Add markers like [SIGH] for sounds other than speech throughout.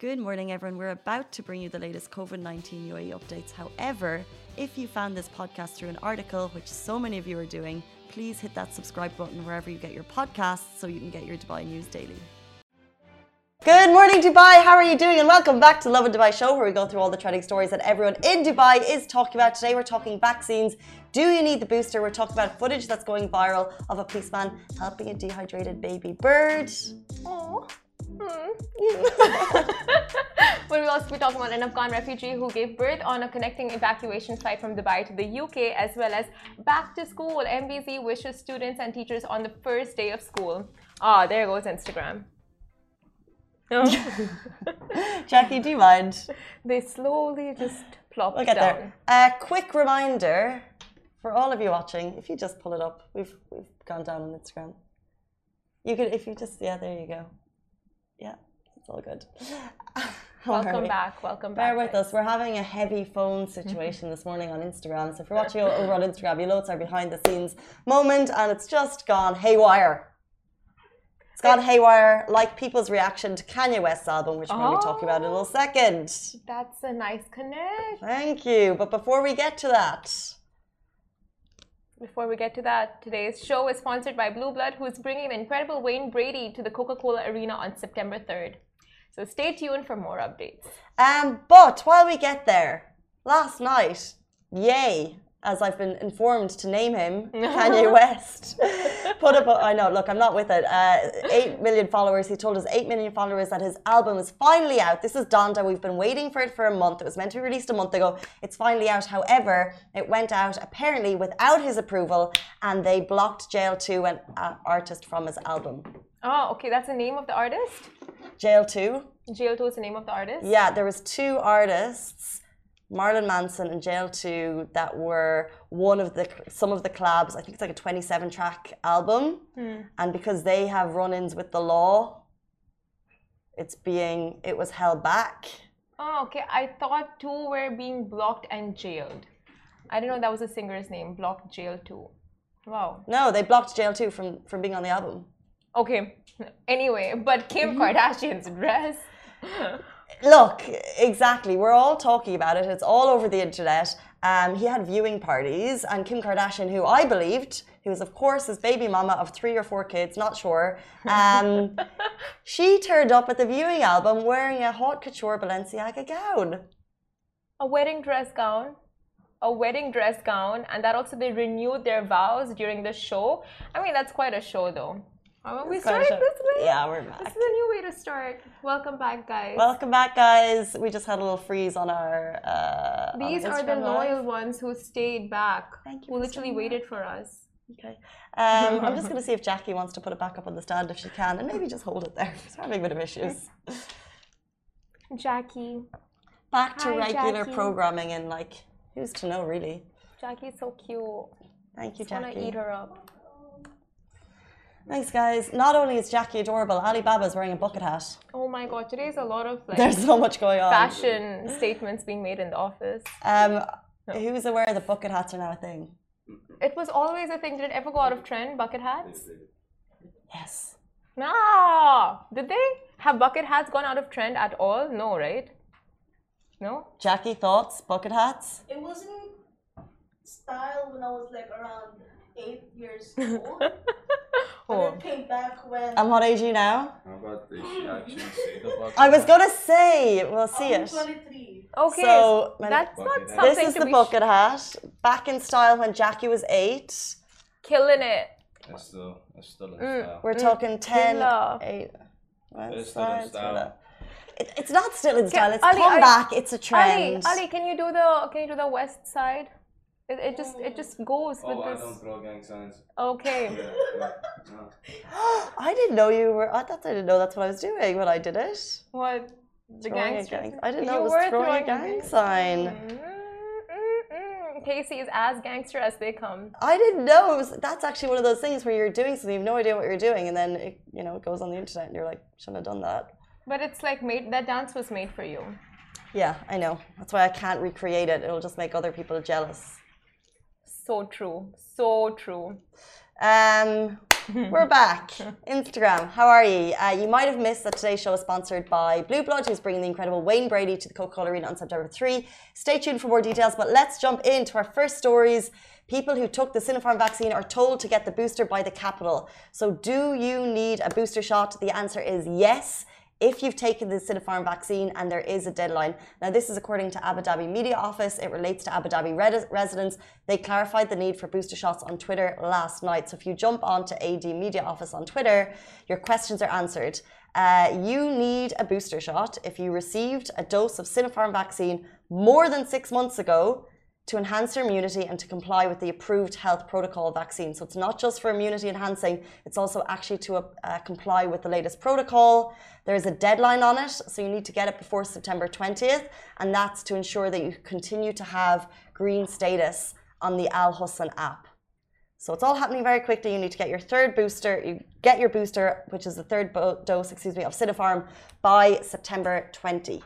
Good morning, everyone. We're about to bring you the latest COVID 19 UAE updates. However, if you found this podcast through an article, which so many of you are doing, please hit that subscribe button wherever you get your podcasts so you can get your Dubai news daily. Good morning, Dubai. How are you doing? And welcome back to Lovin Dubai show, where we go through all the trending stories that everyone in Dubai is talking about. Today, we're talking vaccines. Do you need the booster? We're talking about footage that's going viral of a policeman helping a dehydrated baby bird. Aww. Hmm. [LAUGHS] we'll also be talking about an Afghan refugee who gave birth on a connecting evacuation flight from Dubai to the UK, as well as back to school. MBZ wishes students and teachers on the first day of school. Ah, oh, there goes Instagram. [LAUGHS] Jackie, do you mind? They slowly just plop we'll get down. There. A quick reminder for all of you watching, if you just pull it up, we've we've gone down on Instagram. You could, if you just, yeah, there you go. Yeah, it's all good. [LAUGHS] welcome back. Welcome back. Bear with us. We're having a heavy phone [LAUGHS] situation this morning on Instagram. So if you're watching over on Instagram, you know it's our behind the scenes moment and it's just gone haywire. It's gone haywire, like people's reaction to Kanye West's album, which we're oh, going to be talking about in a little oh, second. That's a nice connect. Thank you. But before we get to that, before we get to that, today's show is sponsored by Blue Blood, who is bringing the incredible Wayne Brady to the Coca Cola Arena on September 3rd. So stay tuned for more updates. Um, but while we get there, last night, yay, as I've been informed to name him, [LAUGHS] Kanye West, put up. A, I know. Look, I'm not with it. Uh, eight million followers. He told us eight million followers that his album is finally out. This is Donda. We've been waiting for it for a month. It was meant to be released a month ago. It's finally out. However, it went out apparently without his approval, and they blocked Jail Two, an uh, artist, from his album. Oh, okay. That's the name of the artist. Jail Two. Jail Two is the name of the artist. Yeah, there was two artists Marilyn Manson and Jail 2 that were one of the some of the collabs. I think it's like a 27 track album. Mm. And because they have run ins with the law, it's being, it was held back. Oh, okay. I thought two were being blocked and jailed. I didn't know that was a singer's name, blocked jail 2. Wow. No, they blocked jail 2 from, from being on the album. Okay. [LAUGHS] Anyway, but Kim mm-hmm. Kardashian's dress. [LAUGHS] Look, exactly. We're all talking about it. It's all over the internet. Um, he had viewing parties, and Kim Kardashian, who I believed, who was, of course, his baby mama of three or four kids, not sure, um, [LAUGHS] she turned up at the viewing album wearing a haute couture Balenciaga gown. A wedding dress gown? A wedding dress gown, and that also they renewed their vows during the show. I mean, that's quite a show, though. Oh, we started this way? Yeah, we're back. This is a new way to start. Welcome back, guys. Welcome back, guys. We just had a little freeze on our. Uh, These on are the loyal ones who stayed back. Thank you. Who literally waited for us. Okay. Um, I'm just [LAUGHS] going to see if Jackie wants to put it back up on the stand if she can, and maybe just hold it there. [LAUGHS] We're having a bit of issues. [LAUGHS] Jackie. Back to Hi, regular Jackie. programming and like, who's to know, really? Jackie's so cute. Thank you, Jackie. I want to eat her up. Thanks, guys. Not only is Jackie adorable, Alibaba is wearing a bucket hat. Oh my god, today's a lot of like. There's so much going on. Fashion statements being made in the office. Um, no. who's aware that bucket hats are now a thing? It was always a thing. Did it ever go out of trend? Bucket hats. Yes. No. Did they have bucket hats gone out of trend at all? No, right? No. Jackie, thoughts? Bucket hats? It wasn't style when I was like around eight years [LAUGHS] old. Oh. And came back when. And what age are you now? How about this? actually see the I was gonna say, we'll see I'm it. 23. Okay, so that's not something. This is the bucket hat, back in style when Jackie was eight. Killing it. It's still, it's still in mm. style. We're mm. talking 10, Villa. 8. It's still in style. It, it's not still in style. It's Ali, come Ali, back. It's a trend. Ali, Ali, can you do the can you do the west side? It, it just it just goes oh, with I this. don't draw gang signs. Okay. yeah, yeah, no. [GASPS] I didn't know you were. I thought I didn't know that's what I was doing when I did it. What? The gang, gang. I didn't know it was throwing, throwing a gang sign. Mm-hmm. Casey is as gangster as they come. I didn't know. Was, that's actually one of those things where you're doing something, you have no idea what you're doing, and then it, you know it goes on the internet, and you're like, shouldn't have done that. But it's like made that dance was made for you. Yeah, I know. That's why I can't recreate it. It'll just make other people jealous. So true. So true. Um, [LAUGHS] We're back. Instagram, how are you? Uh, you might have missed that today's show is sponsored by Blue Blood, who's bringing the incredible Wayne Brady to the Coca Cola Arena on September 3. Stay tuned for more details, but let's jump into our first stories. People who took the Sinopharm vaccine are told to get the booster by the capital. So, do you need a booster shot? The answer is yes if you've taken the Sinopharm vaccine and there is a deadline. Now, this is according to Abu Dhabi Media Office. It relates to Abu Dhabi residents. They clarified the need for booster shots on Twitter last night. So if you jump onto AD Media Office on Twitter, your questions are answered. Uh, you need a booster shot if you received a dose of Sinopharm vaccine more than six months ago to enhance your immunity and to comply with the approved health protocol vaccine. So it's not just for immunity enhancing, it's also actually to uh, comply with the latest protocol. There is a deadline on it, so you need to get it before September 20th, and that's to ensure that you continue to have green status on the Al Hosn app. So it's all happening very quickly. You need to get your third booster. You get your booster, which is the third dose, excuse me, of Sinopharm by September 20.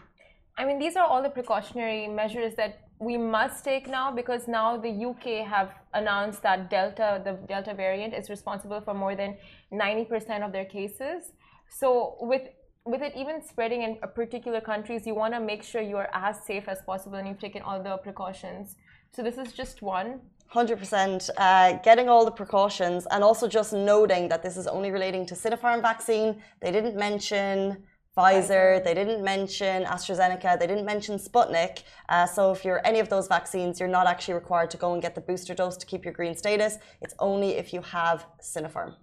I mean, these are all the precautionary measures that we must take now because now the UK have announced that Delta, the Delta variant, is responsible for more than 90% of their cases. So with with it even spreading in particular countries, you want to make sure you are as safe as possible and you've taken all the precautions. So this is just one. 100% uh, getting all the precautions and also just noting that this is only relating to Sinopharm vaccine. They didn't mention Pfizer, they didn't mention AstraZeneca, they didn't mention Sputnik. Uh, so if you're any of those vaccines, you're not actually required to go and get the booster dose to keep your green status. It's only if you have Sinopharm.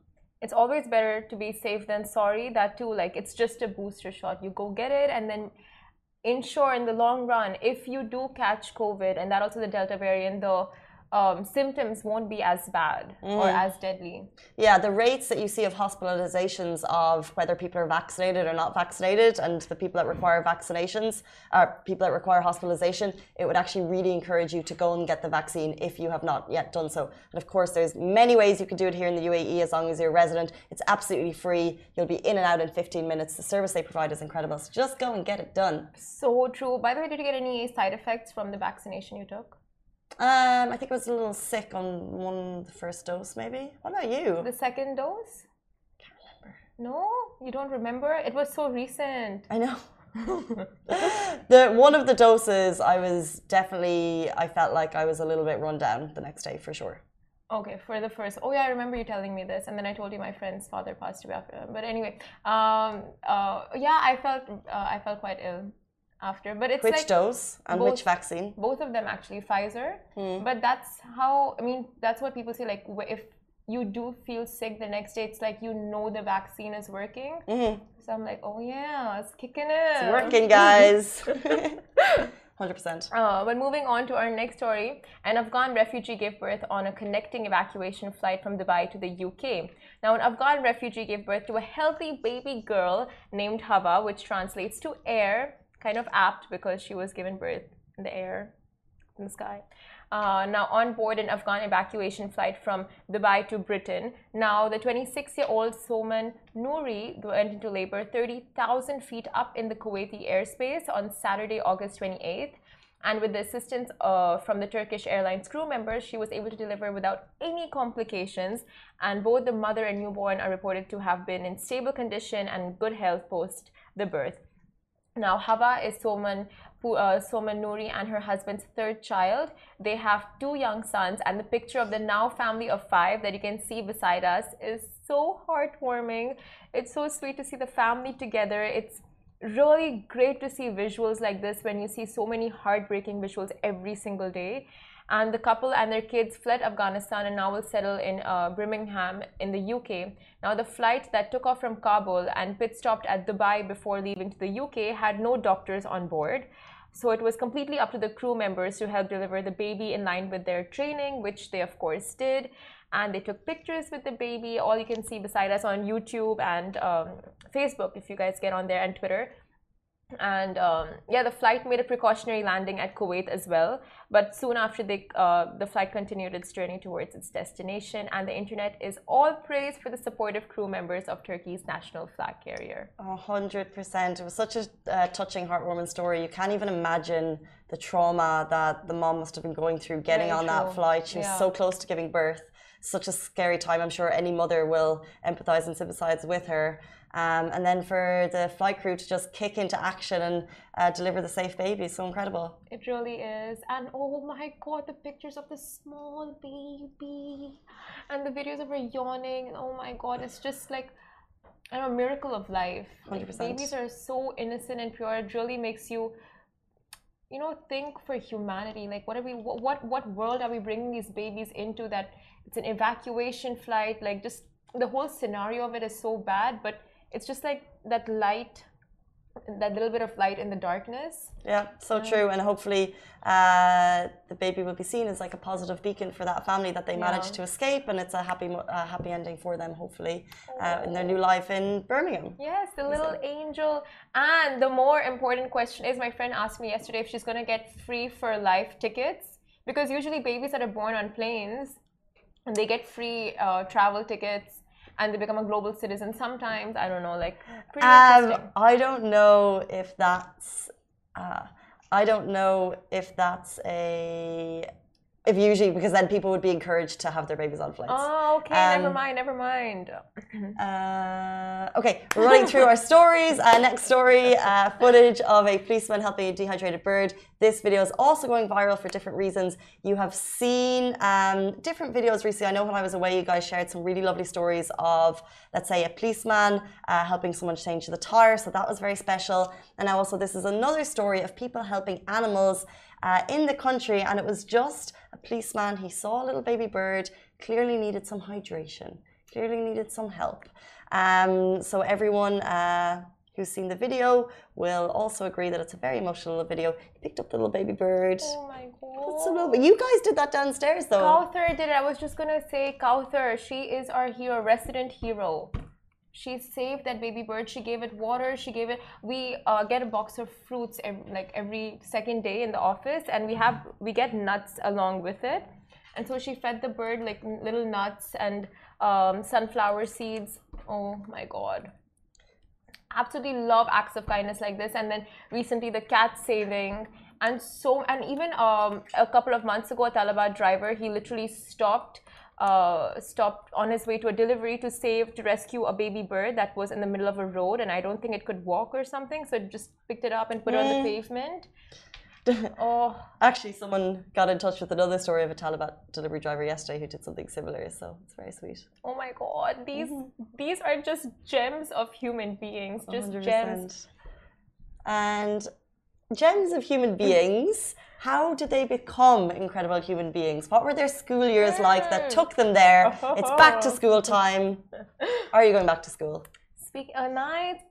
It's always better to be safe than sorry. That too, like it's just a booster shot. You go get it and then ensure in the long run, if you do catch COVID, and that also the Delta variant, the um, symptoms won't be as bad mm. or as deadly. Yeah, the rates that you see of hospitalizations of whether people are vaccinated or not vaccinated, and the people that require vaccinations, are people that require hospitalization, it would actually really encourage you to go and get the vaccine if you have not yet done so. And of course, there's many ways you can do it here in the UAE as long as you're a resident. It's absolutely free. You'll be in and out in 15 minutes. The service they provide is incredible. So just go and get it done. So true. By the way, did you get any side effects from the vaccination you took? Um, I think I was a little sick on one the first dose, maybe. What about you? The second dose? Can't remember. No, you don't remember? It was so recent. I know. [LAUGHS] the one of the doses, I was definitely. I felt like I was a little bit run down the next day for sure. Okay, for the first. Oh yeah, I remember you telling me this, and then I told you my friend's father passed away after. But anyway, um, uh, yeah, I felt uh, I felt quite ill after. But it's which like dose and both, which vaccine? Both of them actually, Pfizer. Hmm. But that's how I mean. That's what people say. Like if you do feel sick the next day, it's like you know the vaccine is working. Mm-hmm. So I'm like, oh yeah, it's kicking in. It's working, guys. [LAUGHS] 100%. [LAUGHS] Uh, but moving on to our next story, an Afghan refugee gave birth on a connecting evacuation flight from Dubai to the UK. Now, an Afghan refugee gave birth to a healthy baby girl named Hava, which translates to air kind of apt because she was given birth in the air, in the sky. Uh, now on board an Afghan evacuation flight from Dubai to Britain. Now the 26-year-old Soman Nouri went into labor 30,000 feet up in the Kuwaiti airspace on Saturday, August 28th. And with the assistance uh, from the Turkish Airlines crew members, she was able to deliver without any complications. And both the mother and newborn are reported to have been in stable condition and good health post the birth. Now, Hava is Soman, uh, Soman Nouri and her husband's third child. They have two young sons, and the picture of the now family of five that you can see beside us is so heartwarming. It's so sweet to see the family together. It's really great to see visuals like this when you see so many heartbreaking visuals every single day and the couple and their kids fled Afghanistan and now will settle in uh, Birmingham in the UK. Now, the flight that took off from Kabul and pit stopped at Dubai before leaving to the UK had no doctors on board. So it was completely up to the crew members to help deliver the baby in line with their training, which they of course did. And they took pictures with the baby. All you can see beside us on YouTube and um, Facebook if you guys get on there and Twitter and um, yeah the flight made a precautionary landing at kuwait as well. But soon after they, uh, the flight continued its journey towards its destination. And the internet is all praise for the supportive crew members of turkey's national flag carrier. A hundred percent. It was such a uh, touching heartwarming story. You can't even imagine the trauma that the mom must have been going through getting Very on true. that flight. She was so close to giving birth. Such a scary time. I'm sure any mother will empathize and sympathize with her. Um, and then for the flight crew to just kick into action and uh, deliver the safe baby is so incredible. It really is. And oh my god, the pictures of the small baby and the videos of her yawning. And oh my god, it's just like a miracle of life. 100%. babies are so innocent and pure. It really makes you you know think for humanity like what are we what what world are we bringing these babies into that it's an evacuation flight like just the whole scenario of it is so bad but it's just like that light that little bit of light in the darkness. Yeah, so true. And hopefully, uh, the baby will be seen as like a positive beacon for that family that they yeah. managed to escape, and it's a happy, uh, happy ending for them. Hopefully, uh, in their new life in Birmingham. Yes, the little so. angel. And the more important question is, my friend asked me yesterday if she's gonna get free for life tickets because usually babies that are born on planes, and they get free uh, travel tickets and they become a global citizen sometimes i don't know like pretty um, i don't know if that's uh, i don't know if that's a if usually because then people would be encouraged to have their babies on flights. Oh, okay. Um, never mind. Never mind. [CLEARS THROAT] uh, okay, we're running through our stories. Uh, next story: uh, footage of a policeman helping a dehydrated bird. This video is also going viral for different reasons. You have seen um, different videos recently. I know when I was away, you guys shared some really lovely stories of, let's say, a policeman uh, helping someone change the tire. So that was very special. And now also, this is another story of people helping animals uh, in the country, and it was just a policeman. He saw a little baby bird, clearly needed some hydration, clearly needed some help. Um, so everyone uh, who's seen the video will also agree that it's a very emotional video. He picked up the little baby bird. Oh my god! Little, you guys did that downstairs though. Kauthar did it. I was just gonna say Kauthar. She is our hero, resident hero she saved that baby bird. She gave it water. She gave it we uh, get a box of fruits every, like every second day in the office and we have we get nuts along with it. And so she fed the bird like little nuts and um, sunflower seeds. Oh my god. Absolutely love acts of kindness like this. And then recently the cat saving. And so and even um, a couple of months ago a Talabat driver he literally stopped uh, stopped on his way to a delivery to save to rescue a baby bird that was in the middle of a road and i don't think it could walk or something so it just picked it up and put mm. it on the pavement [LAUGHS] oh actually someone got in touch with another story of a Talabat delivery driver yesterday who did something similar so it's very sweet oh my god these mm -hmm. these are just gems of human beings just 100%. gems and gems of human mm. beings how did they become incredible human beings? What were their school years like that took them there? It's back to school [LAUGHS] time. Are you going back to school? Speak uh, a nice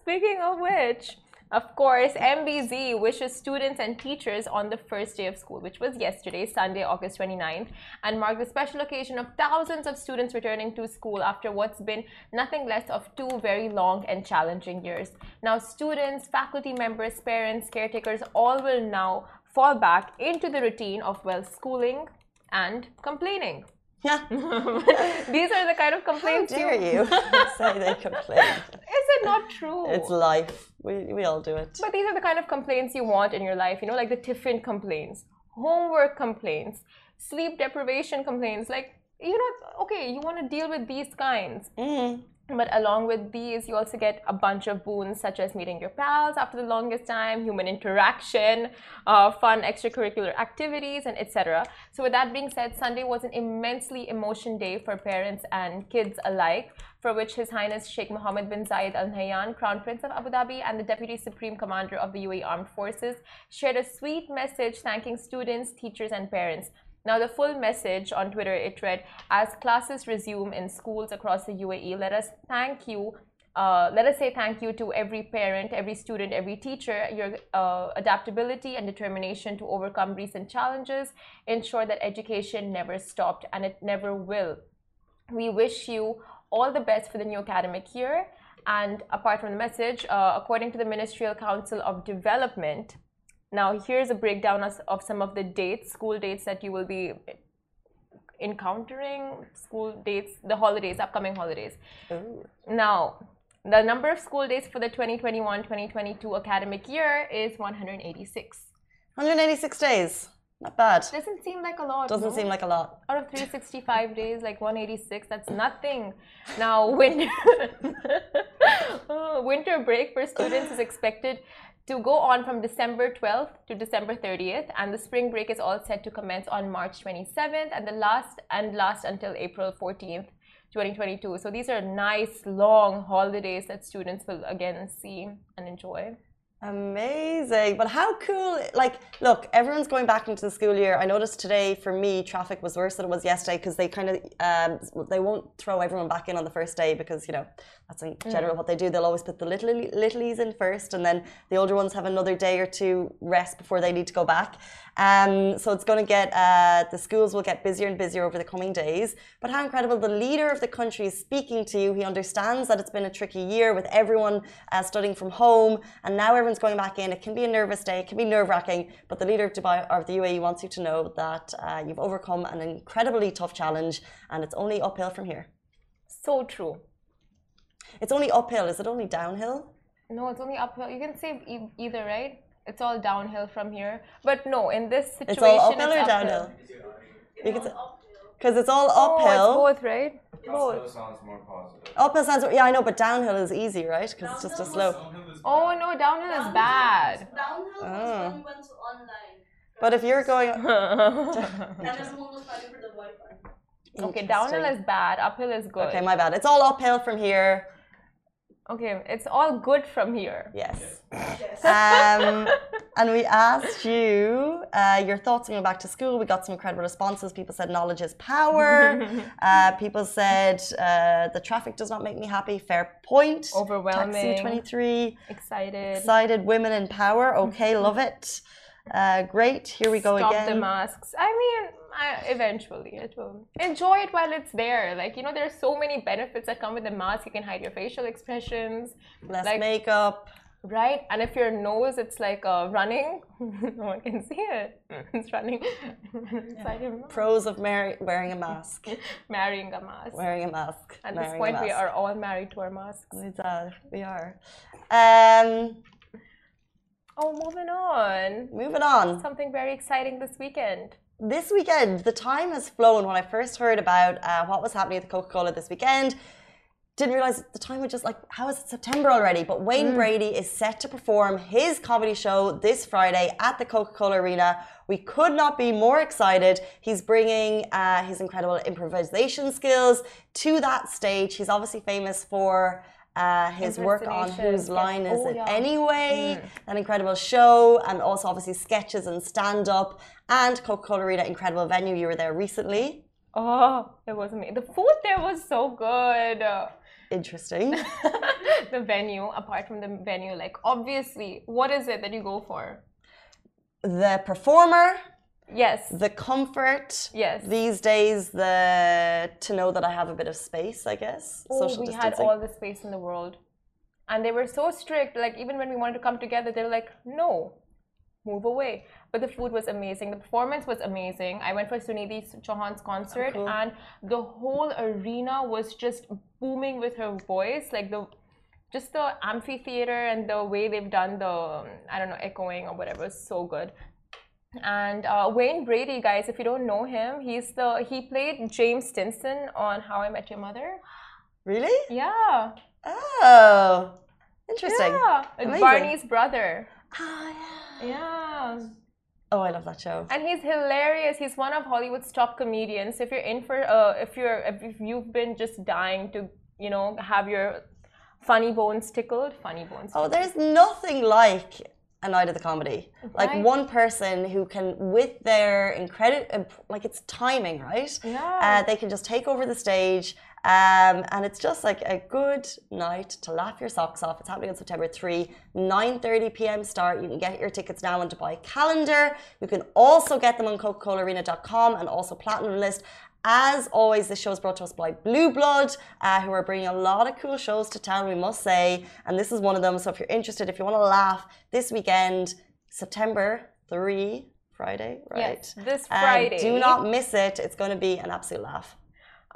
Speaking of which, of course, MBZ wishes students and teachers on the first day of school, which was yesterday, Sunday, August 29th, and marked the special occasion of thousands of students returning to school after what's been nothing less of two very long and challenging years. Now, students, faculty members, parents, caretakers all will now fall back into the routine of, well, schooling and complaining. Yeah. [LAUGHS] These are the kind of complaints How dare you, you say they complain. [LAUGHS] Is it not true? It's life. We, we all do it. But these are the kind of complaints you want in your life, you know, like the tiffin complaints, homework complaints, sleep deprivation complaints. Like, you know, okay, you want to deal with these kinds. Mm. But along with these, you also get a bunch of boons such as meeting your pals after the longest time, human interaction, uh, fun extracurricular activities, and etc. So, with that being said, Sunday was an immensely emotion day for parents and kids alike, for which His Highness Sheikh Mohammed bin Zayed Al Nahyan, Crown Prince of Abu Dhabi and the Deputy Supreme Commander of the UAE Armed Forces, shared a sweet message thanking students, teachers, and parents now, the full message on Twitter it read As classes resume in schools across the UAE, let us thank you. Uh, let us say thank you to every parent, every student, every teacher. Your uh, adaptability and determination to overcome recent challenges ensure that education never stopped and it never will. We wish you all the best for the new academic year. And apart from the message, uh, according to the Ministerial Council of Development, now, here's a breakdown of, of some of the dates, school dates that you will be encountering, school dates, the holidays, upcoming holidays. Ooh. Now, the number of school days for the 2021 2022 academic year is 186. 186 days. Not bad. Doesn't seem like a lot. Doesn't no? seem like a lot. Out of 365 days, like 186, that's nothing. Now, winter, uh, [LAUGHS] [LAUGHS] winter break for students is expected to go on from December 12th to December 30th, and the spring break is all set to commence on March 27th, and the last and last until April 14th. 2022. So these are nice long holidays that students will again see and enjoy. Amazing. But how cool, like, look, everyone's going back into the school year. I noticed today for me, traffic was worse than it was yesterday because they kind of, um, they won't throw everyone back in on the first day because, you know, that's in mm. general mm. what they do. They'll always put the little littlies in first and then the older ones have another day or two rest before they need to go back. Um, so it's going to get, uh, the schools will get busier and busier over the coming days. But how incredible the leader of the country is speaking to you. He understands that it's been a tricky year with everyone uh, studying from home and now everyone's going back in. It can be a nervous day, it can be nerve wracking, but the leader of Dubai of the UAE wants you to know that uh, you've overcome an incredibly tough challenge and it's only uphill from here. So true. It's only uphill. Is it only downhill? No, it's only uphill. You can say either, right? It's all downhill from here. But no, in this situation, it's all uphill it's or downhill. Because it's all uphill. Oh, it's both, right? Both. Uphill sounds more positive. Uphill sounds yeah, I know, but downhill is easy, right? Because it's just a slope. Oh no, downhill is bad. Downhill oh. when we went to online. But if you're going, [LAUGHS] and everyone was fighting for the Wi-Fi. Okay, downhill is bad. Uphill is good. Okay, my bad. It's all uphill from here. Okay, it's all good from here. Yes. yes. Um, [LAUGHS] and we asked you uh, your thoughts on going back to school. We got some incredible responses. People said knowledge is power. [LAUGHS] uh, people said uh, the traffic does not make me happy. Fair point. Overwhelming. Taxi 23. Excited. Excited. Women in power. Okay, love it. Uh, great. Here we go Stop again. Stop the masks. I mean, I, eventually it will. Enjoy it while it's there. Like you know, there's so many benefits that come with the mask. You can hide your facial expressions. Less like, makeup. Right, and if your nose it's like uh, running, [LAUGHS] no one can see it. [LAUGHS] It's running [LAUGHS] mouth. Pros of mar- wearing a mask. Marrying a mask. Wearing a mask. At this point, we are all married to our masks. We are. We are. Um, Oh, moving on. Moving on. Something very exciting this weekend. This weekend, the time has flown. When I first heard about uh, what was happening at the Coca Cola this weekend, didn't realize the time was just like, how is it September already? But Wayne mm. Brady is set to perform his comedy show this Friday at the Coca Cola Arena. We could not be more excited. He's bringing uh, his incredible improvisation skills to that stage. He's obviously famous for uh, his work on Whose Line Is It yeah. Anyway, mm. an incredible show, and also obviously sketches and stand up, and Coca Cola Arena, incredible venue. You were there recently. Oh, it was amazing. The food there was so good. Interesting. [LAUGHS] the venue, apart from the venue, like obviously, what is it that you go for? The performer, Yes. The comfort. Yes. These days, the to know that I have a bit of space, I guess. Oh, Social we distancing. had all the space in the world, and they were so strict. Like even when we wanted to come together, they were like, "No, move away." But the food was amazing. The performance was amazing. I went for Sunidhi Chauhan's concert, oh, cool. and the whole arena was just booming with her voice. Like the just the amphitheater and the way they've done the I don't know echoing or whatever was so good. And uh, Wayne Brady, guys, if you don't know him, he's the he played James Stinson on How I Met Your Mother. Really? Yeah. Oh, interesting. Yeah, Amazing. Barney's brother. Oh yeah. Yeah. Oh, I love that show. And he's hilarious. He's one of Hollywood's top comedians. If you're in for, uh, if you're, if you've been just dying to, you know, have your funny bones tickled, funny bones. Oh, there's nothing like a night of the comedy. Right. Like one person who can, with their incredible, like it's timing, right? Yeah. Uh, they can just take over the stage. Um, and it's just like a good night to laugh your socks off. It's happening on September 3, 9.30 p.m. start. You can get your tickets now on Dubai Calendar. You can also get them on coca-colaarena.com and also Platinum List. As always, this show is brought to us by Blue Blood, uh, who are bringing a lot of cool shows to town, we must say. And this is one of them. So if you're interested, if you want to laugh this weekend, September 3, Friday, right? Yes, this Friday. Uh, do not miss it. It's going to be an absolute laugh.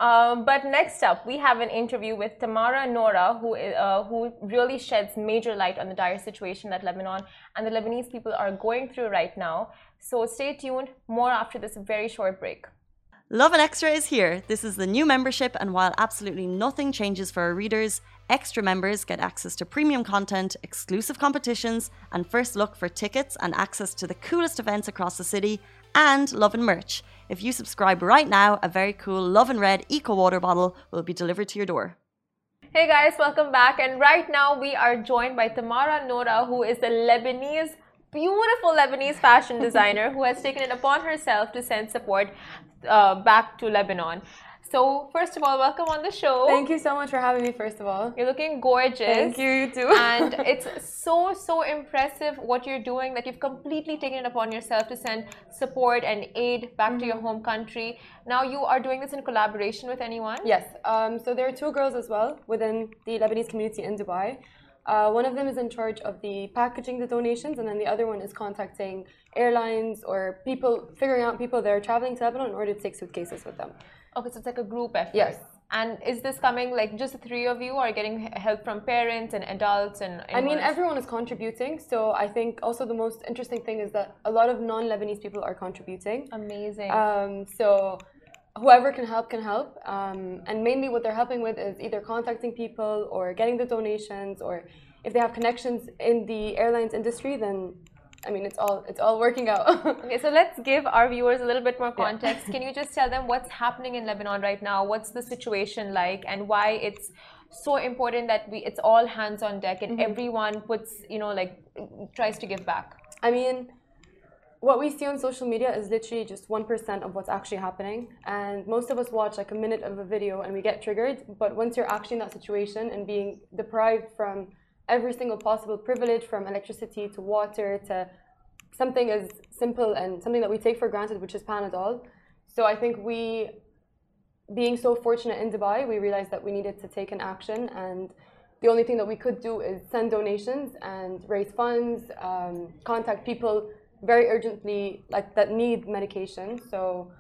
Um, but next up, we have an interview with Tamara Noura, who, uh, who really sheds major light on the dire situation that Lebanon and the Lebanese people are going through right now. So stay tuned, more after this very short break. Lovin Extra is here. This is the new membership, and while absolutely nothing changes for our readers, extra members get access to premium content, exclusive competitions, and first look for tickets and access to the coolest events across the city, and Lovin merch. If you subscribe right now, a very cool Lovin Red Eco Water bottle will be delivered to your door. Hey guys, welcome back. And right now we are joined by Tamara Noura, who is the Lebanese beautiful Lebanese fashion [LAUGHS] designer who has taken it upon herself to send support uh, back to Lebanon. So, first of all, welcome on the show. Thank you so much for having me, first of all. You're looking gorgeous. Thank you, you too. and [LAUGHS] it's so, so impressive what you're doing that you've completely taken it upon yourself to send support and aid back mm -hmm. to your mm-hmm. home country. Now, you are doing this in collaboration with anyone? Yes. Um, so, there are two girls as well within the Lebanese community in Dubai. Uh, one of them is in charge of the packaging the donations, and then the other one is contacting airlines or people, figuring out people that are traveling to Lebanon in order to take suitcases with them. Okay, so it's like a group effort. Yes. And is this coming like just the three of you, or getting help from parents and adults and? I mean, everyone is contributing. So I think also the most interesting thing is that a lot of non-Lebanese people are contributing. Amazing. Um, so whoever can help can help, um, and mainly what they're helping with is either contacting people or getting the donations, or if they have connections in the airlines industry, then I mean, it's all it's all working out. [LAUGHS] okay, so let's give our viewers a little bit more context. Yeah. Can you just tell them what's happening in Lebanon right now? What's the situation like, and why it's so important that we it's all hands on deck and mm -hmm. everyone puts you know like tries to give back. I mean. What we see on social media is literally just 1% of what's actually happening. And most of us watch like a minute of a video and we get triggered. But once you're actually in that situation and being deprived from every single possible privilege from electricity to water to something as simple and something that we take for granted, which is Panadol. So I think we, being so fortunate in Dubai, we realized that we needed to take an action and the only thing that we could do is send donations and raise funds, um, contact people very urgently like that need medication. So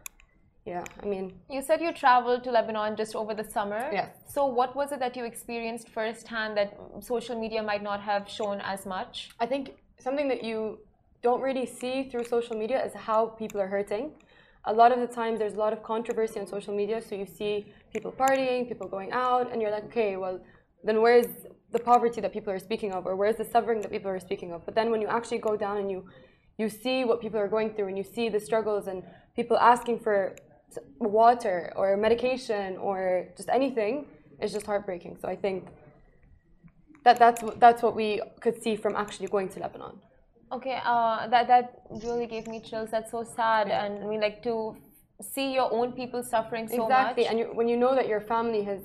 yeah, I mean. You said you traveled to Lebanon just over the summer. Yeah. So, what was it that you experienced firsthand that social media might not have shown as much? I think something that you don't really see through social media is how people are hurting. A lot of the times, there's a lot of controversy on social media. So, you see people partying, people going out, and you're like, okay, well, then where's the poverty that people are speaking of, or where's the suffering that people are speaking of? But then when you actually go down and you you see what people are going through, and you see the struggles and people asking for water or medication or just anything is just heartbreaking. So I think that that's that's what we could see from actually going to Lebanon. Okay, uh, that that really gave me chills. That's so sad, yeah. and I mean, like to see your own people suffering so exactly. much. Exactly, and you, when you know that your family has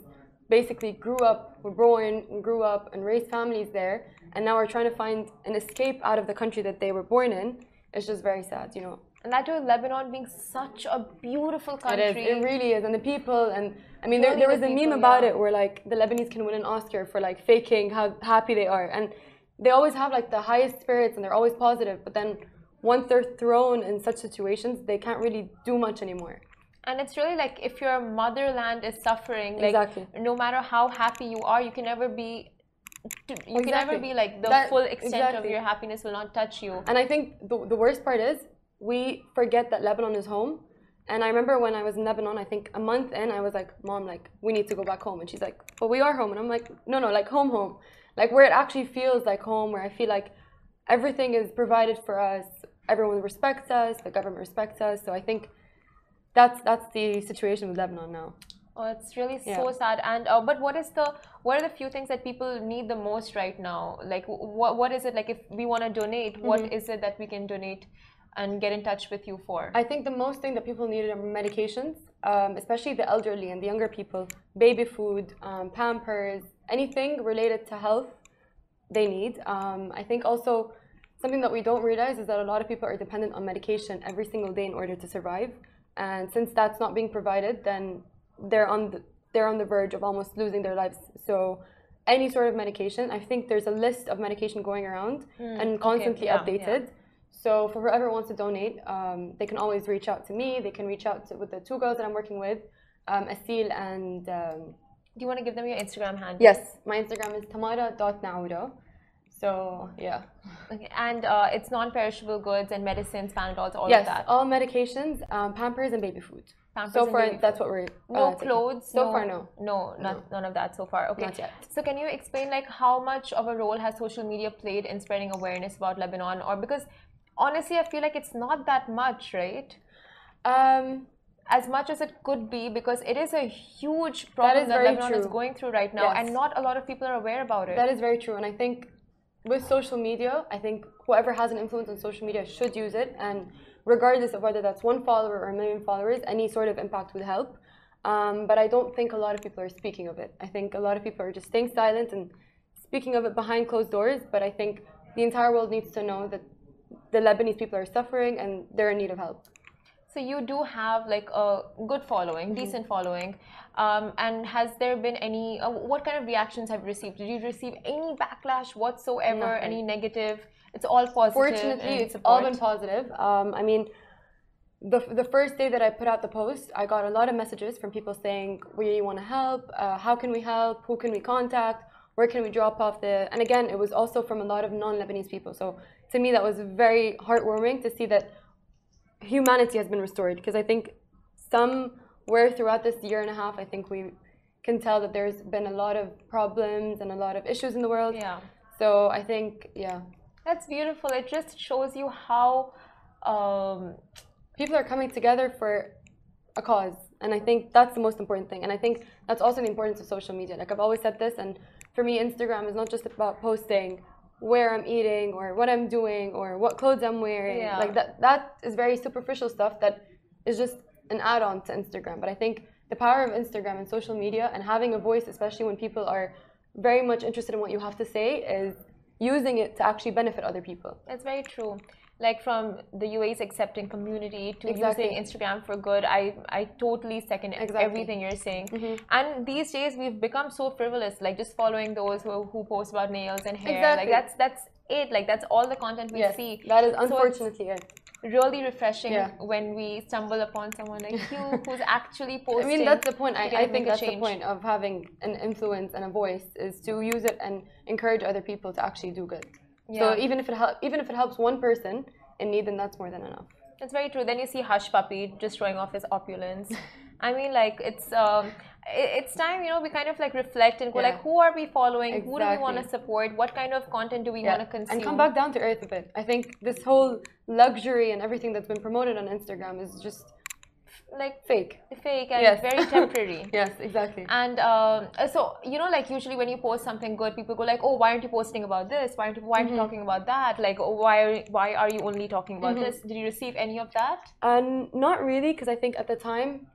basically grew up, were born, and grew up, and raised families there, and now are trying to find an escape out of the country that they were born in, it's just very sad, you know. And that too, Lebanon being such a beautiful country. It is. It really is. And the people, and I mean, there, there was a meme about yeah. it where like the Lebanese can win an Oscar for like faking how happy they are. And they always have like the highest spirits and they're always positive. But then once they're thrown in such situations, they can't really do much anymore. And it's really like if your motherland is suffering, like exactly. no matter how happy you are, you can never be you exactly. can never be like the that, full extent exactly. of your happiness will not touch you. And I think the, the worst part is we forget that Lebanon is home. And I remember when I was in Lebanon, I think a month in, I was like, Mom, like, we need to go back home. And she's like, But we are home. And I'm like, No, no, like, home, home. Like, where it actually feels like home, where I feel like everything is provided for us, everyone respects us, the government respects us. So I think that's that's the situation with Lebanon now. Oh, it's really yeah. so sad. And uh, but what is the what are the few things that people need the most right now? Like what what is it like if we want to donate? Mm -hmm. What is it that we can donate? And get in touch with you for? I think the most thing that people need are medications, um, especially the elderly and the younger people. Baby food, um, Pampers, anything related to health, they need. Um, I think also something that we don't realize is that a lot of people are dependent on medication every single day in order to survive. And since that's not being provided, then they're on the, they're on the verge of almost losing their lives. So any sort of medication, I think there's a list of medication going around mm, and constantly okay, yeah, updated. Yeah. So for whoever wants to donate, um, they can always reach out to me. They can reach out to, with the two girls that I'm working with, um, Asil and um, Do you want to give them your Instagram handle? yes, my Instagram is tamara.naudo. So yeah. Okay. And uh, it's non-perishable goods and medicines, Panadols, all yes, of that. Yes, all medications, um, Pampers and baby food. Pampers so far, that's what we're. No uh, clothes. So far, no. No, not, none of that so far. Okay. Not yet. So can you explain like how much of a role has social media played in spreading awareness about Lebanon, or because honestly, I feel like it's not that much, right? Um, As much as it could be, because it is a huge problem is that, very Lebanon is going through right now, Yes. and not a lot of people are aware about it. That is very true, and I think with social media, I think whoever has an influence on social media should use it, and regardless of whether that's one follower or a million followers, any sort of impact would help. Um, but I don't think a lot of people are speaking of it. I think a lot of people are just staying silent and speaking of it behind closed doors. But I think the entire world needs to know that the Lebanese people are suffering and they're in need of help. So you do have like a good following, Mm-hmm. decent following, um, and has there been any? Uh, what kind of reactions have you received? Did you receive any backlash whatsoever? Nothing. Any negative? It's all positive. Fortunately, it's all been positive. Um, I mean, the, the first day that I put out the post, I got a lot of messages from people saying, we want to help, uh, how can we help, who can we contact, where can we drop off the... And again, it was also from a lot of non-Lebanese people. So to me, that was very heartwarming to see that humanity has been restored. Because I think somewhere throughout this year and a half, I think we can tell that there's been a lot of problems and a lot of issues in the world. Yeah, So I think, yeah, that's beautiful. It just shows you how. Um, people are coming together for a cause and i think that's the most important thing and i think that's also the importance of social media like i've always said this and for me instagram is not just about posting where i'm eating or what i'm doing or what clothes i'm wearing Yeah. like that that is very superficial stuff that is just an add-on to instagram but i think the power of instagram and social media and having a voice especially when people are very much interested in what you have to say is using it to actually benefit other people It's very true. Like from the UAE's accepting community to Exactly. using Instagram for good, I I totally second Exactly. Mm-hmm. everything you're saying. And these days we've become so frivolous, like just following those who, who post about nails and hair. Like Exactly. that's that's it. Like that's all the content we yes see. that is So unfortunately it really refreshing Yeah. when we stumble upon someone like you [LAUGHS] who's actually posting. I mean, that's the point. I, I think that's the point of having an influence and a voice is to use it and encourage other people to actually do good. So even if it hel- even if it helps one person in need, then that's more than enough. That's very true. Then you see Hushpuppi just showing off his opulence. [LAUGHS] I mean, like it's um, it's time you know we kind of like reflect and go Yeah. like, who are we following? Who do we want to support? What kind of content do we want to consume? and come back down to earth a bit. I think this whole luxury and everything that's been promoted on Instagram is just like fake. fake and Yes. very temporary. [LAUGHS] Yes, exactly. And um, so you know, like usually when you post something good, people go like, "Oh, why aren't you posting about this? Why aren't you, why aren't Mm-hmm. you talking about that? Like, oh, why are why are you only talking about this? Did you receive any of that? Um, not really, because I think at the time,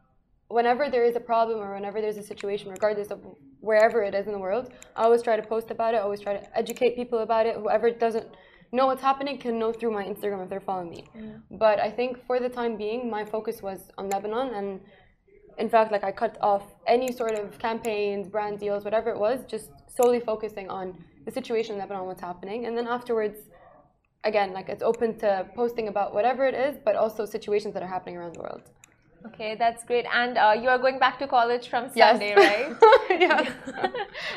whenever there is a problem or whenever there's a situation, regardless of wherever it is in the world, I always try to post about it. Always try to educate people about it. Whoever doesn't know what's happening can know through my Instagram if they're following me. But I think for the time being, my focus was on Lebanon and. In fact, like I cut off any sort of campaigns, brand deals, whatever it was, just solely focusing on the situation in Lebanon, what's happening, and then afterwards, again, like it's open to posting about whatever it is, but also situations that are happening around the world. Okay, that's great. And uh, you are going back to college from Yes. Sunday, right? [LAUGHS] yes. [LAUGHS]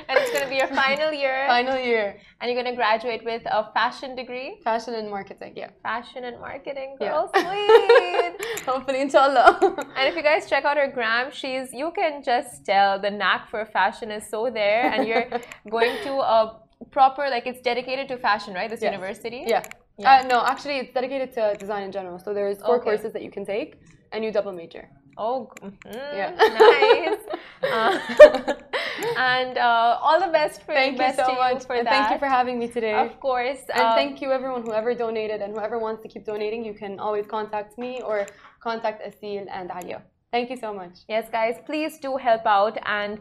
and it's going to be your final year. Final year. And you're going to graduate with a fashion degree. Fashion and marketing, yeah. Fashion and marketing. Yeah. Girl, [LAUGHS] sweet. Hopefully, inshallah. and if you guys check out her gram, she's you can just tell the knack for fashion is so there. And you're going to a proper like it's dedicated to fashion, right? This Yes. university. yeah. Yeah. Uh, no, actually, it's dedicated to design in general. So there's four Okay. courses that you can take, and you double major. Oh, mhm, Yeah. nice. [LAUGHS] Uh, [LAUGHS] and uh, all the best for Thank you so much. for and that. thank you for having me today. Of course. And um, thank you everyone whoever donated and whoever wants to keep donating. You can always contact me or contact Asil and Alia. Thank you so much. Yes, guys, please do help out and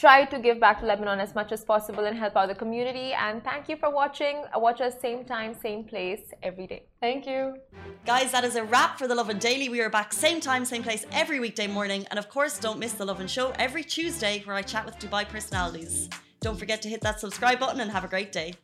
try to give back to Lebanon as much as possible and help out the community. And thank you for watching. Watch us same time, same place every day. Thank you. Guys, that is a wrap for The Lovin Daily. We are back same time, same place every weekday morning. And of course, don't miss The Lovin Show every Tuesday where I chat with Dubai personalities. Don't forget to hit that subscribe button and have a great day.